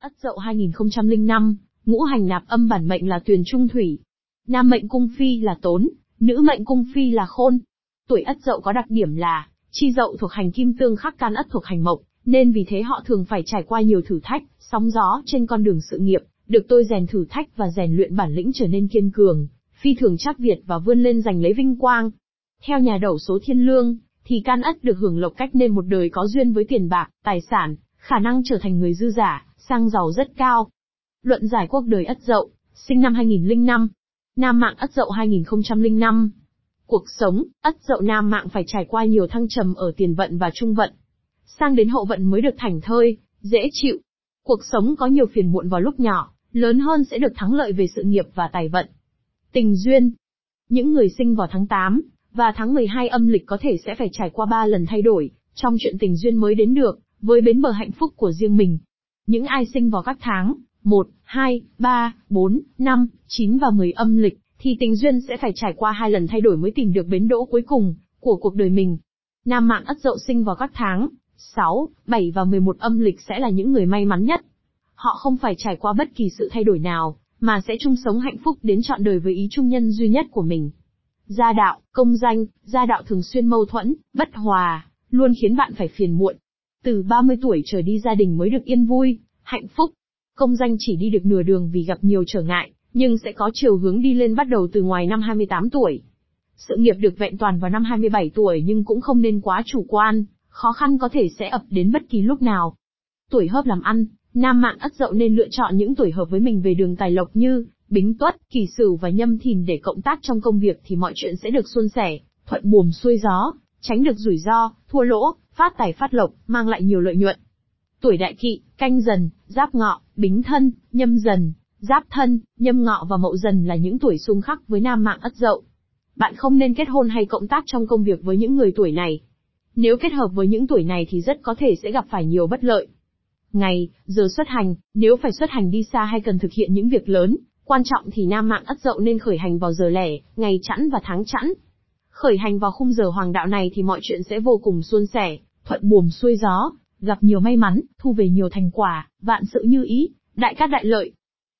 Ất Dậu 2005, ngũ hành nạp âm bản mệnh là Tuyền Trung Thủy. Nam mệnh cung phi là Tốn, nữ mệnh cung phi là Khôn. Tuổi Ất Dậu có đặc điểm là chi dậu thuộc hành kim tương khắc can ất thuộc hành mộc, nên vì thế họ thường phải trải qua nhiều thử thách, sóng gió trên con đường sự nghiệp, được tôi rèn thử thách và rèn luyện bản lĩnh trở nên kiên cường, phi thường chắc Việt và vươn lên giành lấy vinh quang. Theo nhà đầu số thiên lương, thì can ất được hưởng lộc cách nên một đời có duyên với tiền bạc, tài sản, khả năng trở thành người dư giả, xăng giàu rất cao. Luận giải quốc đời ất dậu, sinh năm 2005. Nam mạng ất dậu 2005. Cuộc sống, ất dậu nam mạng phải trải qua nhiều thăng trầm ở tiền vận và trung vận. Sang đến hậu vận mới được thảnh thơi, dễ chịu. Cuộc sống có nhiều phiền muộn vào lúc nhỏ, lớn hơn sẽ được thắng lợi về sự nghiệp và tài vận. Tình duyên. Những người sinh vào tháng 8 và tháng 12 âm lịch có thể sẽ phải trải qua 3 lần thay đổi trong chuyện tình duyên mới đến được, với bến bờ hạnh phúc của riêng mình. Những ai sinh vào các tháng 1, 2, 3, 4, 5, 9 và 10 âm lịch thì tình duyên sẽ phải trải qua hai lần thay đổi mới tìm được bến đỗ cuối cùng của cuộc đời mình. Nam mạng ất dậu sinh vào các tháng 6, 7 và 11 âm lịch sẽ là những người may mắn nhất. Họ không phải trải qua bất kỳ sự thay đổi nào, mà sẽ chung sống hạnh phúc đến trọn đời với ý trung nhân duy nhất của mình. Gia đạo, công danh, gia đạo thường xuyên mâu thuẫn, bất hòa, luôn khiến bạn phải phiền muộn. Từ 30 tuổi trở đi gia đình mới được yên vui, hạnh phúc. Công danh chỉ đi được nửa đường vì gặp nhiều trở ngại, nhưng sẽ có chiều hướng đi lên bắt đầu từ ngoài năm 28 tuổi. Sự nghiệp được vẹn toàn vào năm 27 tuổi nhưng cũng không nên quá chủ quan, khó khăn có thể sẽ ập đến bất kỳ lúc nào. Tuổi hợp làm ăn, nam mạng ất dậu nên lựa chọn những tuổi hợp với mình về đường tài lộc như Bính Tuất, Kỳ Sửu và Nhâm Thìn để cộng tác trong công việc thì mọi chuyện sẽ được suôn sẻ, thuận buồm xuôi gió, tránh được rủi ro, thua lỗ, phát tài phát lộc, mang lại nhiều lợi nhuận. Tuổi đại kỵ, canh dần, giáp ngọ, bính thân, nhâm dần, Giáp thân, nhâm ngọ và mậu dần là những tuổi xung khắc với nam mạng ất dậu. Bạn không nên kết hôn hay cộng tác trong công việc với những người tuổi này. Nếu kết hợp với những tuổi này thì rất có thể sẽ gặp phải nhiều bất lợi. Ngày, giờ xuất hành, nếu phải xuất hành đi xa hay cần thực hiện những việc lớn, quan trọng thì nam mạng ất dậu nên khởi hành vào giờ lẻ, ngày chẵn và tháng chẵn. Khởi hành vào khung giờ hoàng đạo này thì mọi chuyện sẽ vô cùng suôn sẻ, thuận buồm xuôi gió, gặp nhiều may mắn, thu về nhiều thành quả, vạn sự như ý, đại cát đại lợi.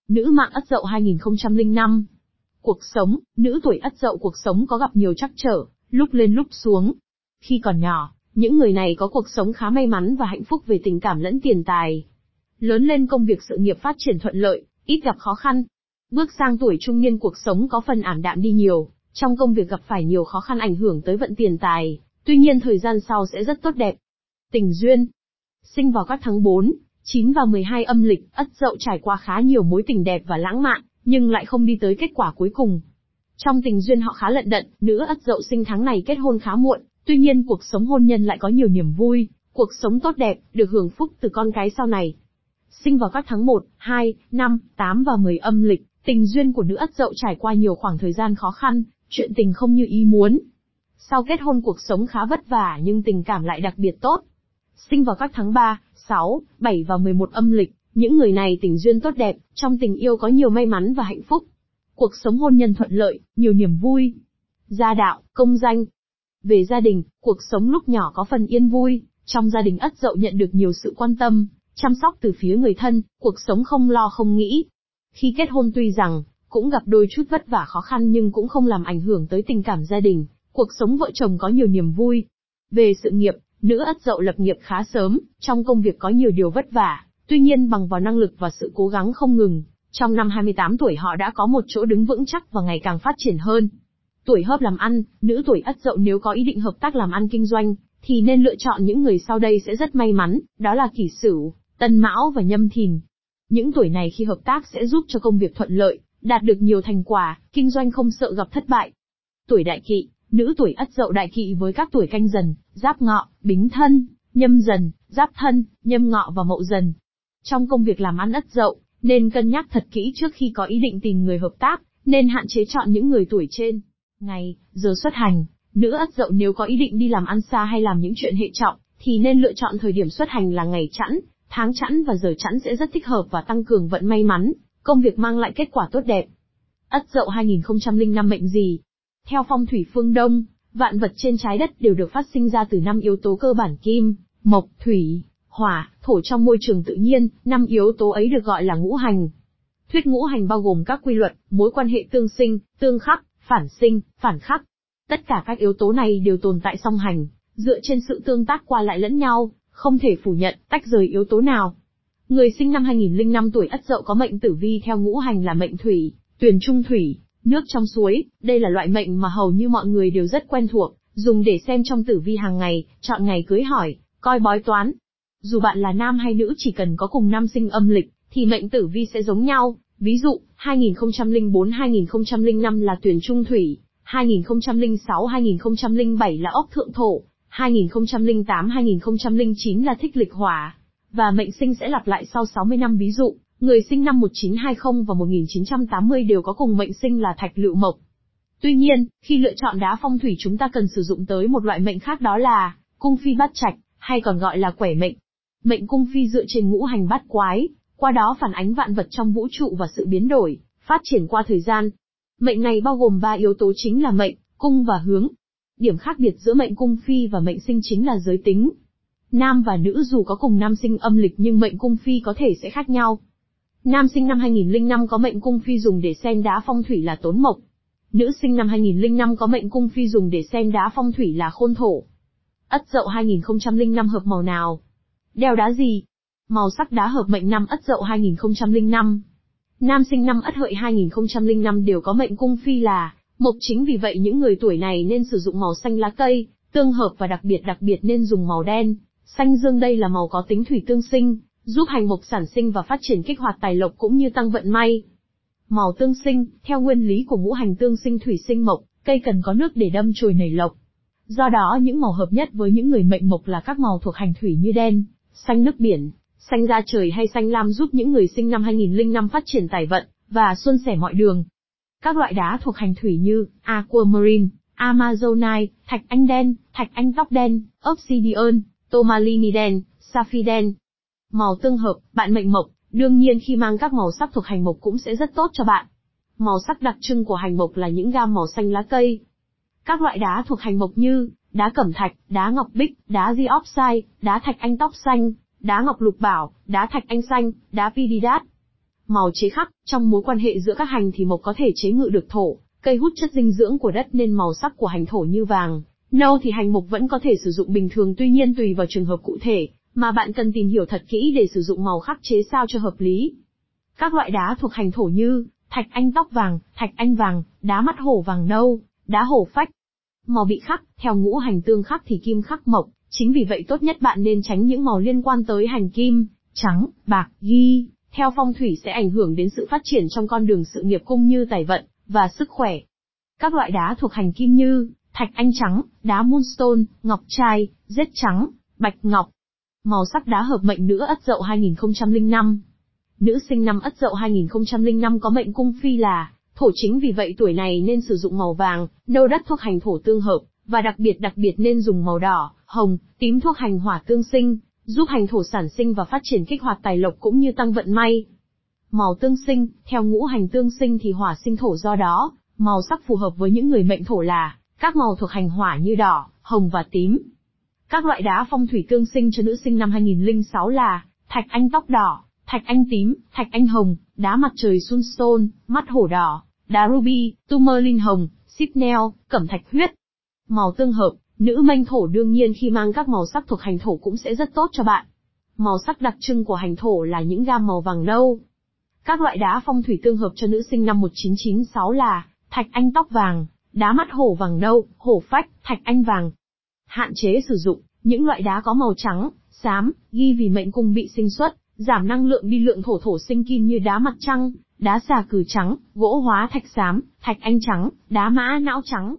Nữ mạng Ất Dậu 2005 Cuộc sống, nữ tuổi Ất Dậu cuộc sống có gặp nhiều trắc trở, lúc lên lúc xuống. Khi còn nhỏ, những người này có cuộc sống khá may mắn và hạnh phúc về tình cảm lẫn tiền tài. Lớn lên công việc sự nghiệp phát triển thuận lợi, ít gặp khó khăn. Bước sang tuổi trung niên cuộc sống có phần ảm đạm đi nhiều, trong công việc gặp phải nhiều khó khăn ảnh hưởng tới vận tiền tài, tuy nhiên thời gian sau sẽ rất tốt đẹp. Tình duyên Sinh vào các tháng 4, 9 và 12 âm lịch, ất dậu trải qua khá nhiều mối tình đẹp và lãng mạn, nhưng lại không đi tới kết quả cuối cùng. Trong tình duyên họ khá lận đận, nữ ất dậu sinh tháng này kết hôn khá muộn, tuy nhiên cuộc sống hôn nhân lại có nhiều niềm vui, cuộc sống tốt đẹp, được hưởng phúc từ con cái sau này. Sinh vào các tháng 1, 2, 5, 8 và 10 âm lịch, tình duyên của nữ ất dậu trải qua nhiều khoảng thời gian khó khăn, chuyện tình không như ý muốn. Sau kết hôn cuộc sống khá vất vả nhưng tình cảm lại đặc biệt tốt. Sinh vào các tháng 3, 6, 7 và 11 âm lịch, những người này tình duyên tốt đẹp, trong tình yêu có nhiều may mắn và hạnh phúc. Cuộc sống hôn nhân thuận lợi, nhiều niềm vui. Gia đạo, công danh. Về gia đình, cuộc sống lúc nhỏ có phần yên vui, trong gia đình ất dậu nhận được nhiều sự quan tâm, chăm sóc từ phía người thân, cuộc sống không lo không nghĩ. Khi kết hôn tuy rằng, cũng gặp đôi chút vất vả khó khăn nhưng cũng không làm ảnh hưởng tới tình cảm gia đình, cuộc sống vợ chồng có nhiều niềm vui. Về sự nghiệp, Nữ ất dậu lập nghiệp khá sớm, trong công việc có nhiều điều vất vả, tuy nhiên bằng vào năng lực và sự cố gắng không ngừng, trong năm 28 tuổi họ đã có một chỗ đứng vững chắc và ngày càng phát triển hơn. Tuổi hợp làm ăn, nữ tuổi ất dậu nếu có ý định hợp tác làm ăn kinh doanh, thì nên lựa chọn những người sau đây sẽ rất may mắn, đó là kỷ sửu, tân mão và nhâm thìn. Những tuổi này khi hợp tác sẽ giúp cho công việc thuận lợi, đạt được nhiều thành quả, kinh doanh không sợ gặp thất bại. Tuổi đại kỵ, Nữ tuổi ất dậu đại kỵ với các tuổi canh dần, giáp ngọ, bính thân, nhâm dần, giáp thân, nhâm ngọ và mậu dần. Trong công việc làm ăn ất dậu, nên cân nhắc thật kỹ trước khi có ý định tìm người hợp tác, nên hạn chế chọn những người tuổi trên. Ngày, giờ xuất hành, nữ ất dậu nếu có ý định đi làm ăn xa hay làm những chuyện hệ trọng, thì nên lựa chọn thời điểm xuất hành là ngày chẵn, tháng chẵn và giờ chẵn sẽ rất thích hợp và tăng cường vận may mắn, công việc mang lại kết quả tốt đẹp. Ất dậu 2005 mệnh gì? Theo phong thủy phương Đông, vạn vật trên trái đất đều được phát sinh ra từ năm yếu tố cơ bản kim, mộc, thủy, hỏa, thổ trong môi trường tự nhiên, năm yếu tố ấy được gọi là ngũ hành. Thuyết ngũ hành bao gồm các quy luật, mối quan hệ tương sinh, tương khắc, phản sinh, phản khắc. Tất cả các yếu tố này đều tồn tại song hành, dựa trên sự tương tác qua lại lẫn nhau, không thể phủ nhận, tách rời yếu tố nào. Người sinh năm 2005 tuổi Ất Dậu có mệnh tử vi theo ngũ hành là mệnh thủy, tuyền trung thủy, nước trong suối, đây là loại mệnh mà hầu như mọi người đều rất quen thuộc, dùng để xem trong tử vi hàng ngày, chọn ngày cưới hỏi, coi bói toán. Dù bạn là nam hay nữ chỉ cần có cùng năm sinh âm lịch, thì mệnh tử vi sẽ giống nhau. Ví dụ, 2004-2005 là tuyển trung thủy, 2006-2007 là ốc thượng thổ, 2008-2009 là thích lịch hỏa. Và mệnh sinh sẽ lặp lại sau 60 năm ví dụ, người sinh năm 1920 và 1980 đều có cùng mệnh sinh là thạch lựu mộc. Tuy nhiên, khi lựa chọn đá phong thủy chúng ta cần sử dụng tới một loại mệnh khác đó là cung phi bát trạch, hay còn gọi là quẻ mệnh. Mệnh cung phi dựa trên ngũ hành bát quái, qua đó phản ánh vạn vật trong vũ trụ và sự biến đổi, phát triển qua thời gian. Mệnh này bao gồm ba yếu tố chính là mệnh, cung và hướng. Điểm khác biệt giữa mệnh cung phi và mệnh sinh chính là giới tính. Nam và nữ dù có cùng nam sinh âm lịch nhưng mệnh cung phi có thể sẽ khác nhau. Nam sinh năm 2005 có mệnh cung phi dùng để xem đá phong thủy là tốn mộc. Nữ sinh năm 2005 có mệnh cung phi dùng để xem đá phong thủy là khôn thổ. Ất dậu 2005 hợp màu nào? Đeo đá gì? Màu sắc đá hợp mệnh năm Ất Dậu 2005. Nam sinh năm Ất Hợi 2005 đều có mệnh cung phi là mộc chính vì vậy những người tuổi này nên sử dụng màu xanh lá cây, tương hợp và đặc biệt đặc biệt nên dùng màu đen. Xanh dương đây là màu có tính thủy tương sinh, giúp hành mộc sản sinh và phát triển kích hoạt tài lộc cũng như tăng vận may. Màu tương sinh, theo nguyên lý của ngũ hành tương sinh thủy sinh mộc, cây cần có nước để đâm chồi nảy lộc. Do đó những màu hợp nhất với những người mệnh mộc là các màu thuộc hành thủy như đen, xanh nước biển, Xanh da trời hay xanh lam giúp những người sinh năm 2005 phát triển tài vận, và xuân sẻ mọi đường. Các loại đá thuộc hành thủy như aquamarine, amazonite, thạch anh đen, thạch anh tóc đen, obsidian, tomalini đen, sapphire đen. Màu tương hợp, bạn mệnh mộc, đương nhiên khi mang các màu sắc thuộc hành mộc cũng sẽ rất tốt cho bạn. Màu sắc đặc trưng của hành mộc là những gam màu xanh lá cây. Các loại đá thuộc hành mộc như đá cẩm thạch, đá ngọc bích, đá diopside, đá thạch anh tóc xanh, đá ngọc lục bảo, đá thạch anh xanh, đá pididat. Màu chế khắc, trong mối quan hệ giữa các hành thì mộc có thể chế ngự được thổ, cây hút chất dinh dưỡng của đất nên màu sắc của hành thổ như vàng. Nâu thì hành mộc vẫn có thể sử dụng bình thường tuy nhiên tùy vào trường hợp cụ thể, mà bạn cần tìm hiểu thật kỹ để sử dụng màu khắc chế sao cho hợp lý. Các loại đá thuộc hành thổ như thạch anh tóc vàng, thạch anh vàng, đá mắt hổ vàng nâu, đá hổ phách. Màu bị khắc, theo ngũ hành tương khắc thì kim khắc mộc, Chính vì vậy tốt nhất bạn nên tránh những màu liên quan tới hành kim, trắng, bạc, ghi, theo phong thủy sẽ ảnh hưởng đến sự phát triển trong con đường sự nghiệp cũng như tài vận, và sức khỏe. Các loại đá thuộc hành kim như, thạch anh trắng, đá moonstone, ngọc trai, rết trắng, bạch ngọc. Màu sắc đá hợp mệnh nữ ất dậu 2005. Nữ sinh năm ất dậu 2005 có mệnh cung phi là, thổ chính vì vậy tuổi này nên sử dụng màu vàng, nâu đất thuộc hành thổ tương hợp, và đặc biệt đặc biệt nên dùng màu đỏ, hồng, tím thuốc hành hỏa tương sinh, giúp hành thổ sản sinh và phát triển kích hoạt tài lộc cũng như tăng vận may. Màu tương sinh, theo ngũ hành tương sinh thì hỏa sinh thổ do đó, màu sắc phù hợp với những người mệnh thổ là các màu thuộc hành hỏa như đỏ, hồng và tím. Các loại đá phong thủy tương sinh cho nữ sinh năm 2006 là thạch anh tóc đỏ, thạch anh tím, thạch anh hồng, đá mặt trời sunstone, mắt hổ đỏ, đá ruby, tourmaline hồng, sipnel, cẩm thạch huyết. Màu tương hợp, Nữ manh thổ đương nhiên khi mang các màu sắc thuộc hành thổ cũng sẽ rất tốt cho bạn. Màu sắc đặc trưng của hành thổ là những gam màu vàng nâu. Các loại đá phong thủy tương hợp cho nữ sinh năm 1996 là thạch anh tóc vàng, đá mắt hổ vàng nâu, hổ phách, thạch anh vàng. Hạn chế sử dụng những loại đá có màu trắng, xám, ghi vì mệnh cung bị sinh xuất, giảm năng lượng đi lượng thổ thổ sinh kim như đá mặt trăng, đá xà cừ trắng, gỗ hóa thạch xám, thạch anh trắng, đá mã não trắng.